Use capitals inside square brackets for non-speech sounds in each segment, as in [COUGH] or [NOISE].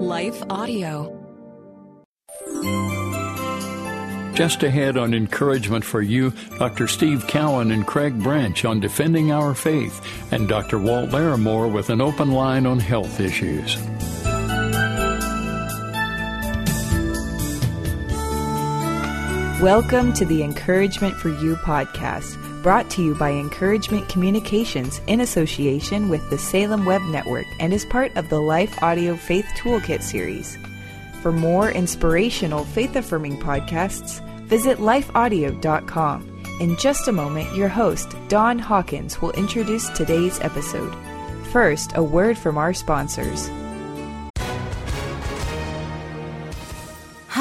Life Audio. Just ahead on Encouragement for You, Dr. Steve Cowan and Craig Branch on defending our faith, and Dr. Walt Larimore with an open line on health issues. Welcome to the Encouragement for You podcast, brought to you by Encouragement Communications in association with the Salem Web Network and is part of the Life Audio Faith Toolkit series. For more inspirational, faith affirming podcasts, visit lifeaudio.com. In just a moment, your host, Don Hawkins, will introduce today's episode. First, a word from our sponsors.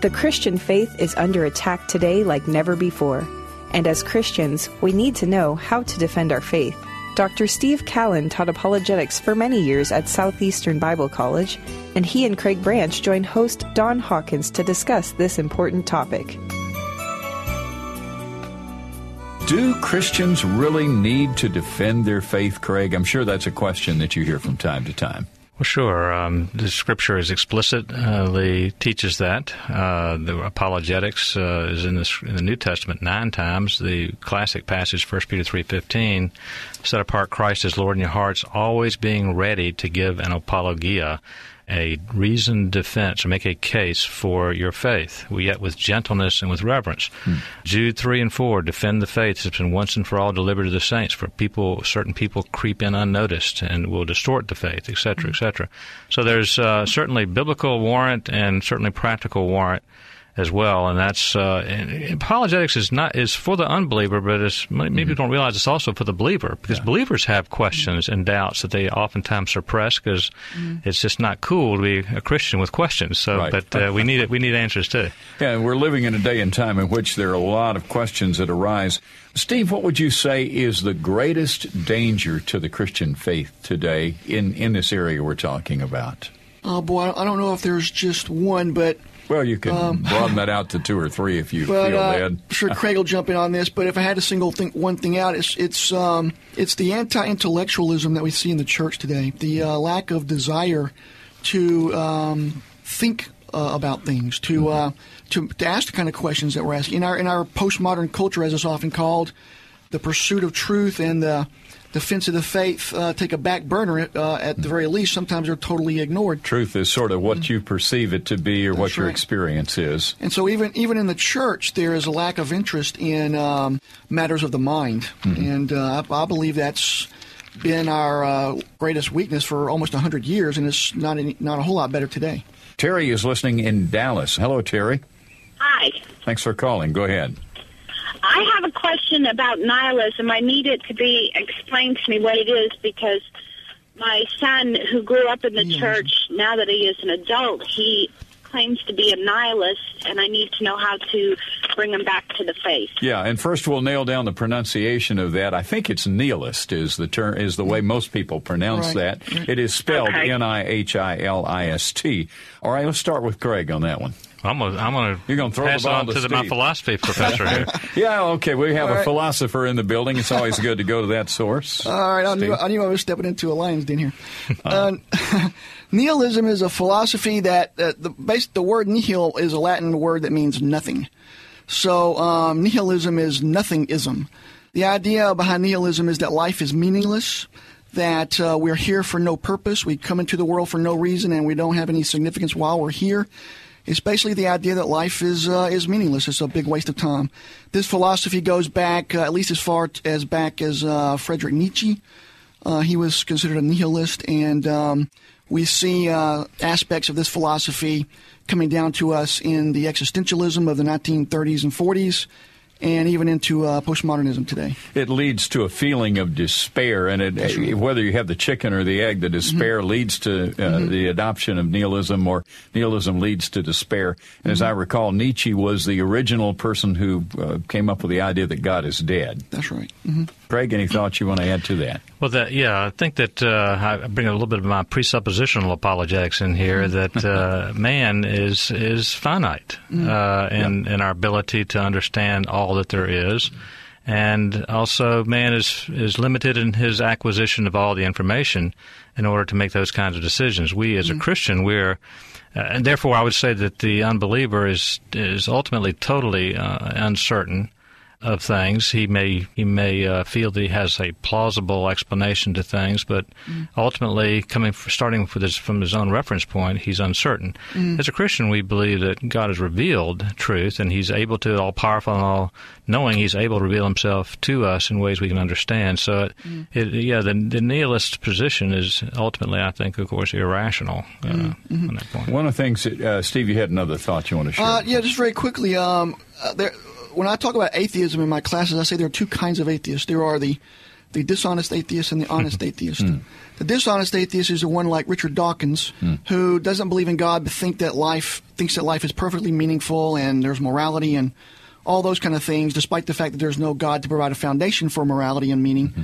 The Christian faith is under attack today like never before. And as Christians, we need to know how to defend our faith. Dr. Steve Cowan taught apologetics for many years at Southeastern Bible College, and he and Craig Branch joined host Don Hawkins to discuss this important topic. Do Christians really need to defend their faith, Craig? I'm sure that's a question that you hear from time to time. Well, sure. Um, the scripture is explicitly uh, teaches that. Uh, the apologetics uh, is in, in the New Testament nine times. The classic passage, 1 Peter three fifteen, set apart Christ as Lord in your hearts, always being ready to give an apologia, a reasoned defense or make a case for your faith, yet with gentleness and with reverence. Hmm. Jude 3 and 4, defend the faith that's been once and for all delivered to the saints, for people, certain people creep in unnoticed and will distort the faith, etc., etc. So there's uh, certainly biblical warrant and certainly practical warrant as well, and that's uh, and apologetics is not is for the unbeliever, but it's maybe mm-hmm. don't realize it's also for the believer because yeah. believers have questions and doubts that they oftentimes suppress because mm-hmm. it's just not cool to be a Christian with questions. So, right. but uh, we need it. We need answers too. [LAUGHS] Yeah, we're living in a day and time in which there are a lot of questions that arise. Steve, what would you say is the greatest danger to the Christian faith today in in this area we're talking about? Oh boy, I don't know if there's just one, but well, you can um, broaden that out to two or three if you but, feel uh, that. sure, Craig will jump in on this, but if I had to single thing, one thing out, it's it's um, it's the anti-intellectualism that we see in the church today. The uh, lack of desire to um, think uh, about things, to, mm-hmm. uh, to to ask the kind of questions that we're asking in our in our postmodern culture, as it's often called, the pursuit of truth and the defense of the faith uh, take a back burner uh, at the very least. Sometimes they're totally ignored. Truth is sort of what mm-hmm. you perceive it to be or That's what your right. experience is. And so even even in the church, there is a lack of interest in um, matters of the mind, mm-hmm. and uh, I, I, believe that's been our uh, greatest weakness for almost hundred years, and it's not any, not a whole lot better today. Terry is listening in Dallas. Hello, Terry. Hi. Thanks for calling. Go ahead. I have a question about nihilism. I need it to be explained to me what it is because my son, who grew up in the yeah. church, now that he is an adult, he claims to be a nihilist, and I need to know how to bring him back to the faith. Yeah, and first we'll nail down the pronunciation of that. I think it's nihilist is the term is the way most people pronounce right. that. It is spelled. N I H I L I S T. All right, let's start with Craig on that one. I'm gonna, I'm gonna You're gonna throw pass the ball on to, to the, my philosophy professor here. [LAUGHS] yeah, okay. We have All a right. philosopher in the building. It's always good to go to that source. All right, I knew, I knew I was stepping into a lion's den here. Uh, [LAUGHS] nihilism is a philosophy that uh, the base, the word nihil is a Latin word that means nothing. So um, nihilism is nothingism. The idea behind nihilism is that life is meaningless, that uh, we're here for no purpose, we come into the world for no reason, and we don't have any significance while we're here. It's basically the idea that life is uh, is meaningless. It's a big waste of time. This philosophy goes back uh, at least as far as back as uh, Friedrich Nietzsche. Uh, he was considered a nihilist, and um, we see uh, aspects of this philosophy coming down to us in the existentialism of the 1930s and 40s and even into uh, postmodernism today. It leads to a feeling of despair, and it, right. whether you have the chicken or the egg, the despair mm-hmm. leads to uh, mm-hmm. the adoption of nihilism, or nihilism leads to despair. And mm-hmm. as I recall, Nietzsche was the original person who uh, came up with the idea that God is dead. That's right. Mm-hmm. Greg, any thoughts you want to add to that? Well, that, yeah, I think that uh, I bring a little bit of my presuppositional apologetics in here that uh, [LAUGHS] man is is finite mm-hmm. uh, in yep. in our ability to understand all that there is, and also man is is limited in his acquisition of all the information in order to make those kinds of decisions. We, as mm-hmm. a Christian, we're uh, and therefore, I would say that the unbeliever is is ultimately totally uh, uncertain of things. He may he may uh, feel that he has a plausible explanation to things, but mm. ultimately, coming starting his, from his own reference point, he's uncertain. Mm. As a Christian, we believe that God has revealed truth, and He's able to, all powerful and all knowing, He's able to reveal Himself to us in ways we can understand. So, it, mm. it, yeah, the, the, nihilist position is ultimately, I think, of course, irrational uh, mm-hmm. on that point. One of the things, that, uh, Steve, you had another thought you want to share. Uh, yeah, just very quickly. Um, uh, there when I talk about atheism in my classes, I say there are two kinds of atheists. There are the the dishonest atheist and the honest [LAUGHS] atheist. Mm. The dishonest atheist is the one like Richard Dawkins, mm. who doesn't believe in God but think that life thinks that life is perfectly meaningful and there's morality and all those kind of things, despite the fact that there's no God to provide a foundation for morality and meaning. Mm-hmm.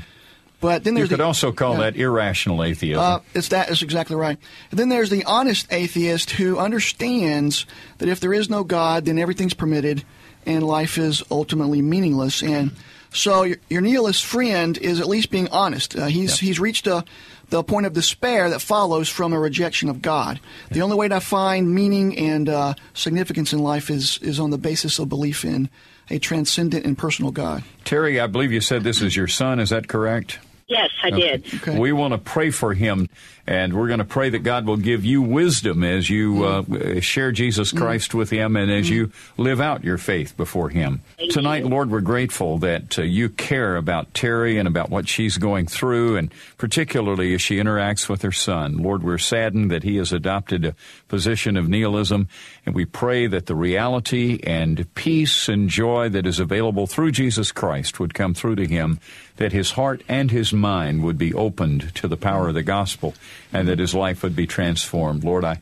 But then there's you could the, also call yeah, that irrational atheism. Uh, it's that. It's exactly right. And then there's the honest atheist who understands that if there is no God, then everything's permitted and life is ultimately meaningless. And so your, your nihilist friend is at least being honest. Uh, he's yeah. he's reached a the point of despair that follows from a rejection of God. The only way to find meaning and uh, significance in life is is on the basis of belief in a transcendent and personal God. Terry, I believe you said this is your son. Is that correct? Yes, I okay. did. Okay. We want to pray for him and we're going to pray that God will give you wisdom as you mm. uh, share Jesus mm. Christ with Him and as mm. you live out your faith before Him. Thank Tonight, you. Lord, we're grateful that uh, you care about Terry and about what she's going through, and particularly as she interacts with her son. Lord, we're saddened that he has adopted a position of nihilism, and we pray that the reality and peace and joy that is available through Jesus Christ would come through to him, that his heart and his mind would be opened to the power of the gospel and that his life would be transformed. Lord, I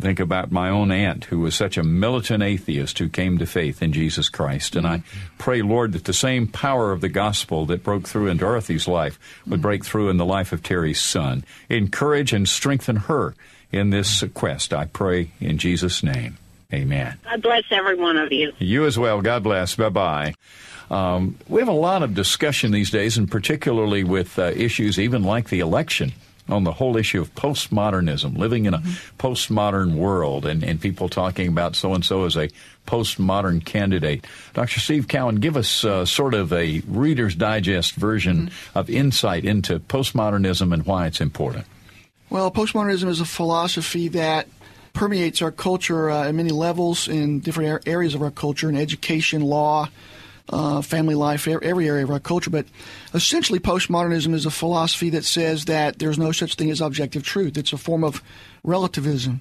think about my own aunt who was such a militant atheist who came to faith in Jesus Christ. And I pray, Lord, that the same power of the gospel that broke through in Dorothy's life would break through in the life of Terry's son. Encourage and strengthen her in this quest, I pray in Jesus' name. Amen. God bless every one of you. You as well. God bless. Bye bye. Um, we have a lot of discussion these days, and particularly with uh, issues even like the election on the whole issue of postmodernism, living in a mm-hmm. postmodern world, and, and people talking about so and so as a postmodern candidate. Dr. Steve Cowan, give us uh, sort of a Reader's Digest version mm-hmm. of insight into postmodernism and why it's important. Well, postmodernism is a philosophy that permeates our culture uh, at many levels in different areas of our culture in education, law, uh, family life, every area of our culture. But essentially, postmodernism is a philosophy that says that there's no such thing as objective truth. It's a form of relativism,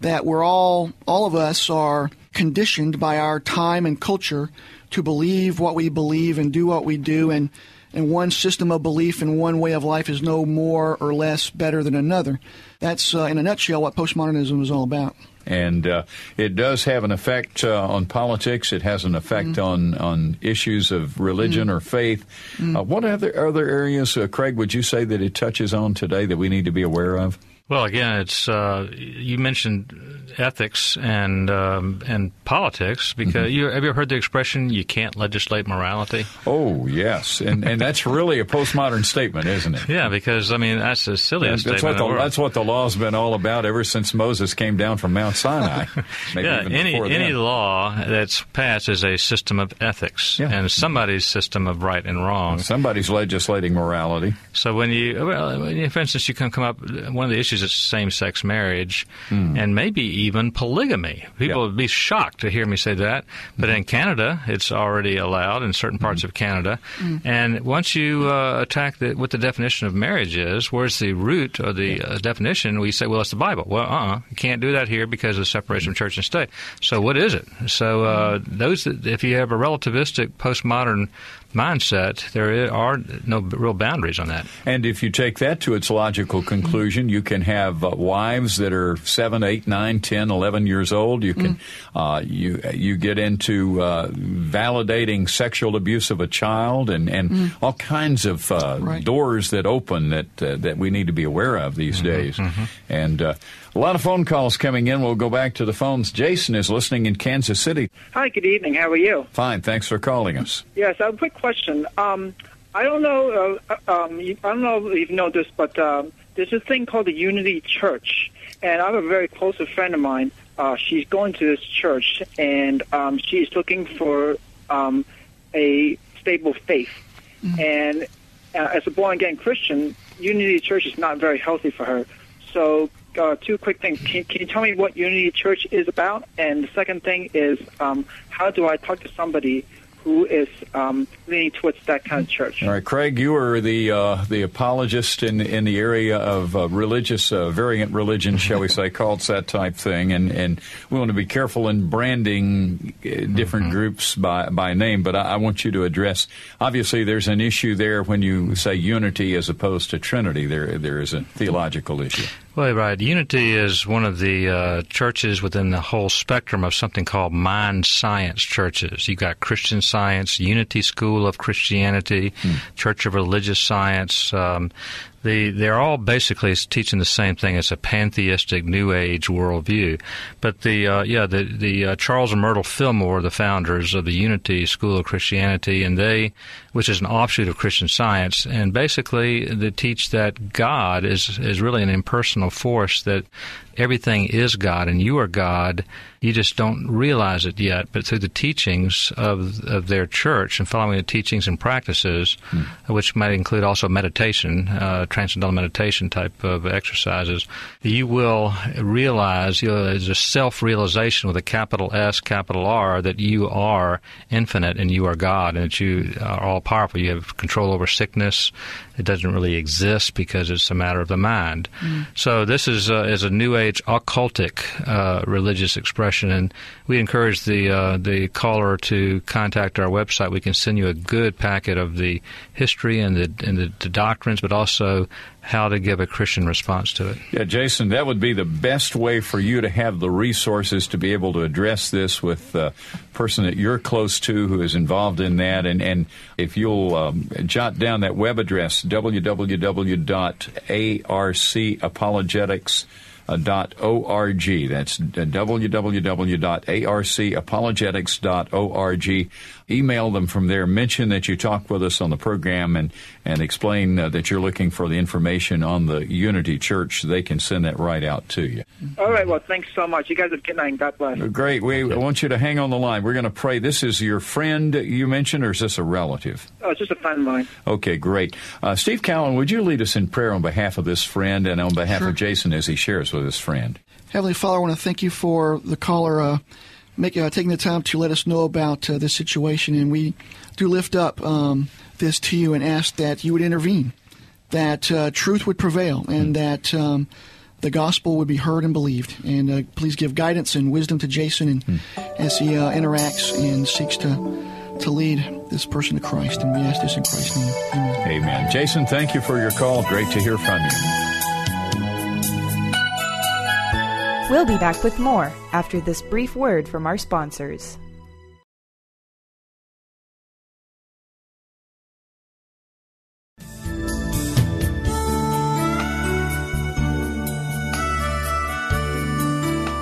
that we're all, all of us are conditioned by our time and culture to believe what we believe and do what we do, and and one system of belief and one way of life is no more or less better than another. That's, uh, in a nutshell, what postmodernism is all about and uh, it does have an effect uh, on politics. It has an effect mm. on on issues of religion mm. or faith. Mm. Uh, what other other areas, uh, Craig, would you say that it touches on today that we need to be aware of? Well, again, it's uh, you mentioned ethics and um, and politics because mm-hmm. you have you ever heard the expression "you can't legislate morality"? Oh yes, and and that's really a postmodern statement, isn't it? Yeah, because I mean that's the silliest that's statement. What the, that's what the law's been all about ever since Moses came down from Mount Sinai. [LAUGHS] yeah, any any law that's passed is a system of ethics yeah. and somebody's system of right and wrong. Somebody's legislating morality. So when you, well, for instance, you can come up one of the issues is same-sex marriage mm. and maybe even polygamy. People would be shocked to hear me say that, but mm-hmm. in Canada, it's already allowed in certain parts mm-hmm. of Canada. Mm-hmm. And once you uh, attack the, what the definition of marriage is, where's the root of the uh, definition? We say, well, it's the Bible. Well, uh-uh, you can't do that here because of the separation of church and state. So what is it? So uh, those, if you have a relativistic postmodern mindset, there are no real boundaries on that. And if you take that to its logical conclusion, you can have uh, wives that are 7, 8, 9, 10, 11 years old. You can mm. uh, you you get into uh, validating sexual abuse of a child and, and mm. all kinds of uh, right. doors that open that uh, that we need to be aware of these mm-hmm, days. Mm-hmm. And uh, a lot of phone calls coming in. We'll go back to the phones. Jason is listening in Kansas City. Hi, good evening. How are you? Fine. Thanks for calling us. Yes, I have a quick question. Um, I don't know. Uh, um, I don't know if you know this, but uh, there's a thing called the Unity Church, and I have a very close friend of mine. Uh, she's going to this church, and um, she's looking for um, a stable faith. Mm-hmm. And uh, as a born again Christian, Unity Church is not very healthy for her. So uh, two quick things. Can, can, you tell me what Unity Church is about? And the second thing is, um, how do I talk to somebody who is um, leaning towards that kind of church. All right, Craig, you are the uh, the apologist in in the area of uh, religious uh, variant religion, shall we say, cults that type thing, and and we want to be careful in branding uh, different mm-hmm. groups by by name. But I, I, want you to address. Obviously, there's an issue there when you say unity as opposed to Trinity. There there is a theological issue. Well, right. Unity is one of the uh, churches within the whole spectrum of something called mind science churches. You've got Christian Science, Unity School of Christianity, hmm. Church of Religious Science. Um, the, they're all basically teaching the same thing. It's a pantheistic New Age worldview. But the uh, yeah the the uh, Charles and Myrtle Fillmore, the founders of the Unity School of Christianity, and they, which is an offshoot of Christian Science, and basically they teach that God is is really an impersonal force that everything is God and you are God. You just don't realize it yet. But through the teachings of of their church and following the teachings and practices, hmm. which might include also meditation, uh, transcendental meditation type of exercises, you will realize you know, there's a self realization with a capital S, capital R that you are infinite and you are God and that you are all powerful. You have control over sickness. It doesn't really exist because it's a matter of the mind. Mm. So this is uh, is a new age occultic uh, religious expression, and we encourage the uh, the caller to contact our website. We can send you a good packet of the history and the and the, the doctrines, but also how to give a Christian response to it. Yeah, Jason, that would be the best way for you to have the resources to be able to address this with the person that you're close to who is involved in that. And, and if you'll um, jot down that web address, www.arcapologetics.com www.arcapologetics.org. That's www.arcapologetics.org. Email them from there. Mention that you talked with us on the program and, and explain uh, that you're looking for the information on the Unity Church. They can send that right out to you. All right. Well, thanks so much. You guys have good night. God bless. Great. We want you to hang on the line. We're going to pray. This is your friend you mentioned, or is this a relative? Oh, it's just a friend of mine. Okay, great. Uh, Steve Cowan, would you lead us in prayer on behalf of this friend and on behalf sure. of Jason as he shares with his friend. Heavenly Father, I want to thank you for the caller uh, making uh, taking the time to let us know about uh, this situation, and we do lift up um, this to you and ask that you would intervene, that uh, truth would prevail, and that. Um, the gospel would be heard and believed. And uh, please give guidance and wisdom to Jason and mm. as he uh, interacts and seeks to to lead this person to Christ. And we ask this in Christ's name. Amen. Amen. Jason, thank you for your call. Great to hear from you. We'll be back with more after this brief word from our sponsors.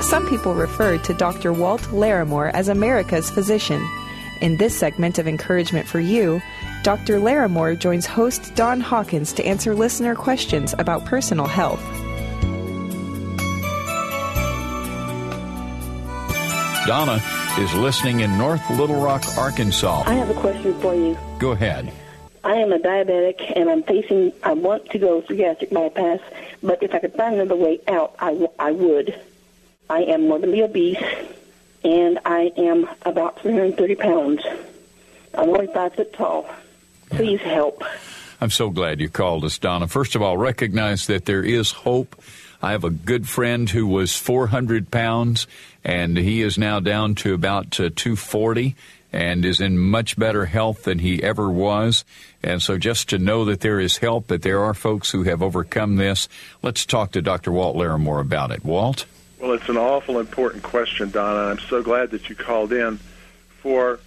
Some people refer to Dr. Walt Larimore as America's physician. In this segment of Encouragement for You, Dr. Larimore joins host Don Hawkins to answer listener questions about personal health. Donna is listening in North Little Rock, Arkansas. I have a question for you. Go ahead. I am a diabetic and I'm facing, I want to go through gastric bypass, but if I could find another way out, I, w- I would. I am morbidly obese and I am about 330 pounds. I'm only five foot tall. Please help. I'm so glad you called us, Donna. First of all, recognize that there is hope. I have a good friend who was 400 pounds, and he is now down to about uh, 240 and is in much better health than he ever was. And so just to know that there is help, that there are folks who have overcome this, let's talk to Dr. Walt Larimore about it. Walt? Well, it's an awful important question, Donna. I'm so glad that you called in. For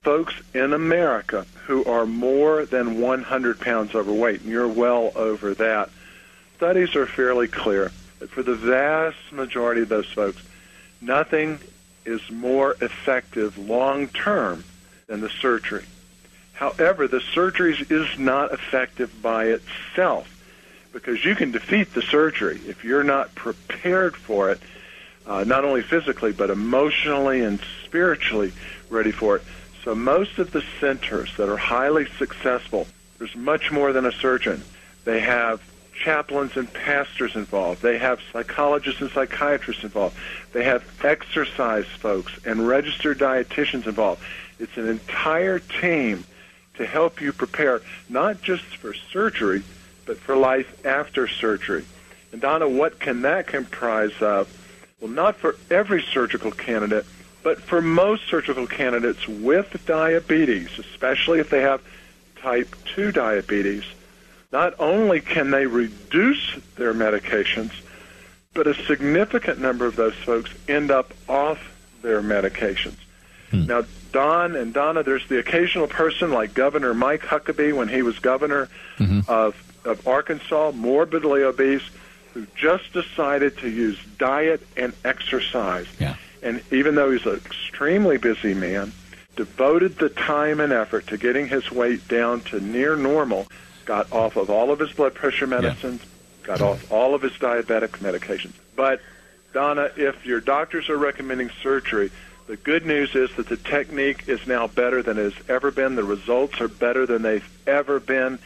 folks in America who are more than 100 pounds overweight, and you're well over that, studies are fairly clear for the vast majority of those folks, nothing is more effective long term than the surgery. However, the surgery is not effective by itself because you can defeat the surgery if you're not prepared for it, uh, not only physically, but emotionally and spiritually ready for it. So, most of the centers that are highly successful, there's much more than a surgeon. They have chaplains and pastors involved. They have psychologists and psychiatrists involved. They have exercise folks and registered dietitians involved. It's an entire team to help you prepare not just for surgery, but for life after surgery. And Donna, what can that comprise of? Well, not for every surgical candidate, but for most surgical candidates with diabetes, especially if they have type 2 diabetes, not only can they reduce their medications, but a significant number of those folks end up off their medications. Hmm. Now, Don and Donna, there's the occasional person like Governor Mike Huckabee when he was governor mm-hmm. of, of Arkansas, morbidly obese, who just decided to use diet and exercise. Yeah. And even though he's an extremely busy man, devoted the time and effort to getting his weight down to near normal got off of all of his blood pressure medicines, yeah. got off all of his diabetic medications. But, Donna, if your doctors are recommending surgery, the good news is that the technique is now better than it has ever been. The results are better than they've ever been,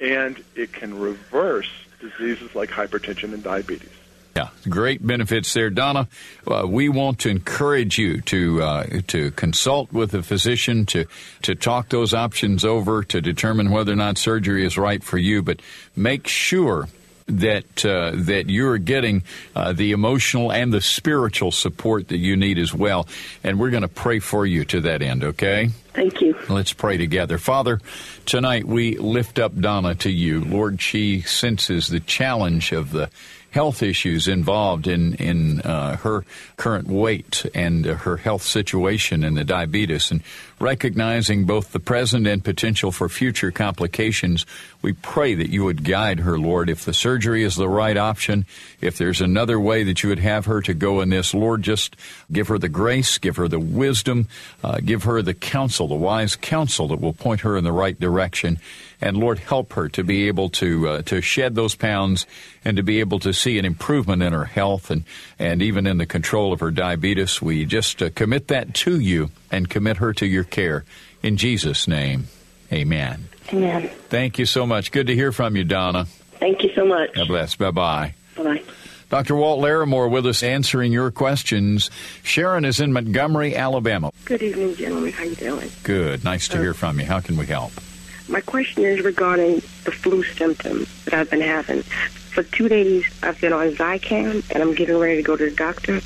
and it can reverse diseases like hypertension and diabetes. Yeah, great benefits there, Donna. Uh, we want to encourage you to uh, to consult with a physician to to talk those options over to determine whether or not surgery is right for you. But make sure that uh, that you're getting uh, the emotional and the spiritual support that you need as well. And we're going to pray for you to that end. Okay. Thank you. Let's pray together. Father, tonight we lift up Donna to you. Lord, she senses the challenge of the health issues involved in in uh, her current weight and uh, her health situation and the diabetes, and recognizing both the present and potential for future complications, we pray that you would guide her, Lord. If the surgery is the right option, if there's another way that you would have her to go in this, Lord, just give her the grace, give her the wisdom, uh, give her the counsel, the wise counsel that will point her in the right direction. And Lord, help her to be able to uh, to shed those pounds and to be able to see an improvement in her health and and even in the control of her diabetes. We just uh, commit that to you and commit her to your care in Jesus' name. Amen. Amen. Thank you so much. Good to hear from you, Donna. Thank you so much. God bless. Bye bye. Bye bye. Dr. Walt Larimore with us answering your questions. Sharon is in Montgomery, Alabama. Good evening, gentlemen. How you doing? Good. Nice to uh, hear from you. How can we help? My question is regarding the flu symptoms that I've been having. For two days, I've been on Zicam, and I'm getting ready to go to the doctor.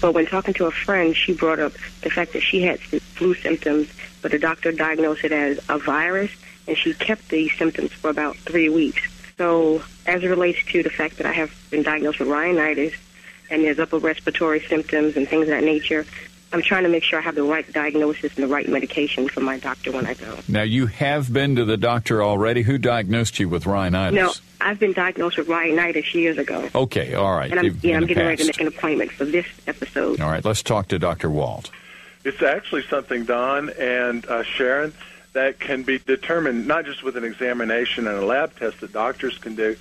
But when talking to a friend, she brought up the fact that she had flu symptoms, but the doctor diagnosed it as a virus, and she kept these symptoms for about three weeks. So, as it relates to the fact that I have been diagnosed with rhinitis, and there's upper respiratory symptoms and things of that nature, I'm trying to make sure I have the right diagnosis and the right medication for my doctor when I go. Now, you have been to the doctor already. Who diagnosed you with rhinitis? No, I've been diagnosed with rhinitis years ago. Okay, all right. And I'm, In yeah, I'm the getting ready to make an appointment for this episode. All right, let's talk to Dr. Walt. It's actually something, Don and uh, Sharon, that can be determined not just with an examination and a lab test that doctors can do,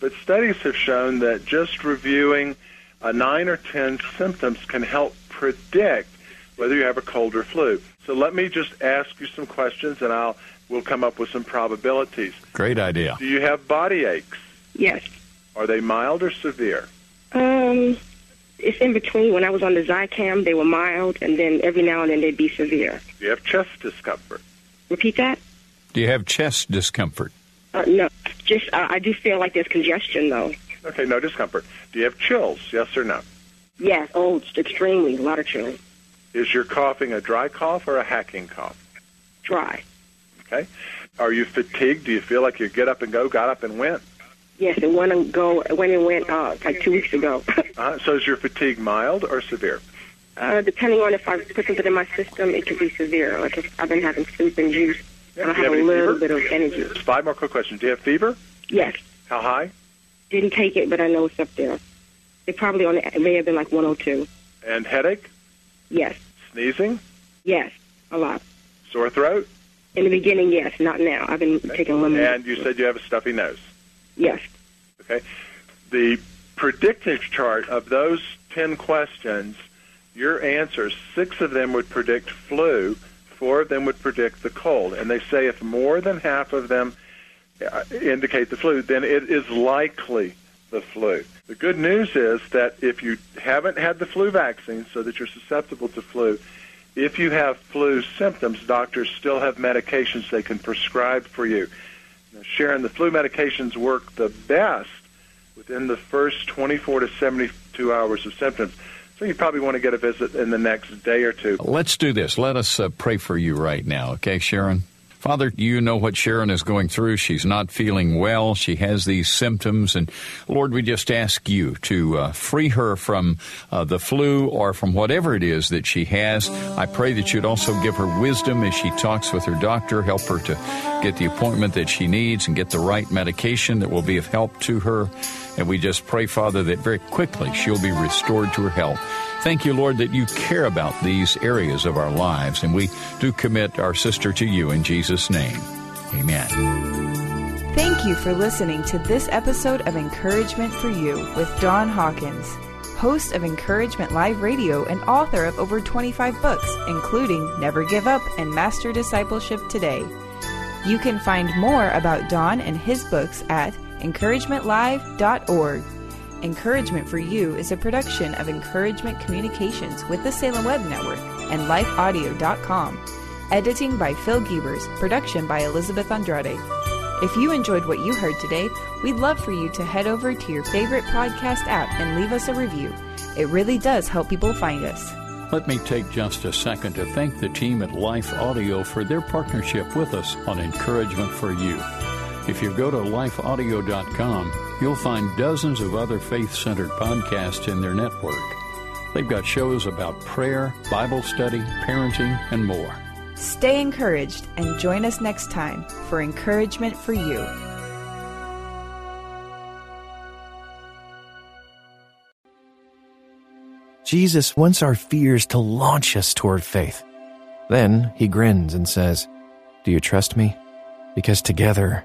but studies have shown that just reviewing uh, nine or ten symptoms can help predict whether you have a cold or flu. So let me just ask you some questions, and I'll we'll come up with some probabilities. Great idea. Do you have body aches? Yes. Are they mild or severe? Um, it's in between. When I was on the Zicam, they were mild, and then every now and then they'd be severe. Do you have chest discomfort? Repeat that? Do you have chest discomfort? Uh, no. Just uh, I do feel like there's congestion, though. Okay, no discomfort. Do you have chills? Yes or no? Yes. Oh, it's extremely. A lot of chilling. Is your coughing a dry cough or a hacking cough? Dry. Okay. Are you fatigued? Do you feel like you get up and go, got up and went? Yes, it went and go. It went and went uh, like two weeks ago. [LAUGHS] Uh, so is your fatigue mild or severe? uh, depending on if I put something in my system, it could be severe. Like if I've been having soup and juice, Yeah, and I you have a little fever? bit of energy. Just five more quick questions. Do you have fever? Yes. How high? Didn't take it, but I know it's up there. It probably on it may have been like 102. And headache? Yes. Sneezing? Yes. A lot. Sore throat? In the beginning, yes. Not now. I've been taking lemon. And you said you have a stuffy nose. Yes. Okay. The predictive chart of those 10 questions, your answers, six of them would predict flu, four of them would predict the cold. And they say if more than half of them uh, indicate the flu, then it is likely the flu. The good news is that if you haven't had the flu vaccine so that you're susceptible to flu, if you have flu symptoms, doctors still have medications they can prescribe for you. Now, Sharon, the flu medications work the best within the first 24 to 72 hours of symptoms. So you probably want to get a visit in the next day or two. Let's do this. Let us uh, pray for you right now, okay, Sharon? Father, you know what Sharon is going through. She's not feeling well. She has these symptoms. And Lord, we just ask you to uh, free her from uh, the flu or from whatever it is that she has. I pray that you'd also give her wisdom as she talks with her doctor, help her to get the appointment that she needs and get the right medication that will be of help to her. And we just pray, Father, that very quickly she'll be restored to her health. Thank you, Lord, that you care about these areas of our lives, and we do commit our sister to you in Jesus' name. Amen. Thank you for listening to this episode of Encouragement for You with Don Hawkins, host of Encouragement Live Radio and author of over 25 books, including Never Give Up and Master Discipleship Today. You can find more about Don and his books at encouragementlive.org. Encouragement for You is a production of Encouragement Communications with the Salem Web Network and lifeaudio.com. Editing by Phil Giebers, production by Elizabeth Andrade. If you enjoyed what you heard today, we'd love for you to head over to your favorite podcast app and leave us a review. It really does help people find us. Let me take just a second to thank the team at Life Audio for their partnership with us on Encouragement for You. If you go to lifeaudio.com, you'll find dozens of other faith centered podcasts in their network. They've got shows about prayer, Bible study, parenting, and more. Stay encouraged and join us next time for Encouragement for You. Jesus wants our fears to launch us toward faith. Then he grins and says, Do you trust me? Because together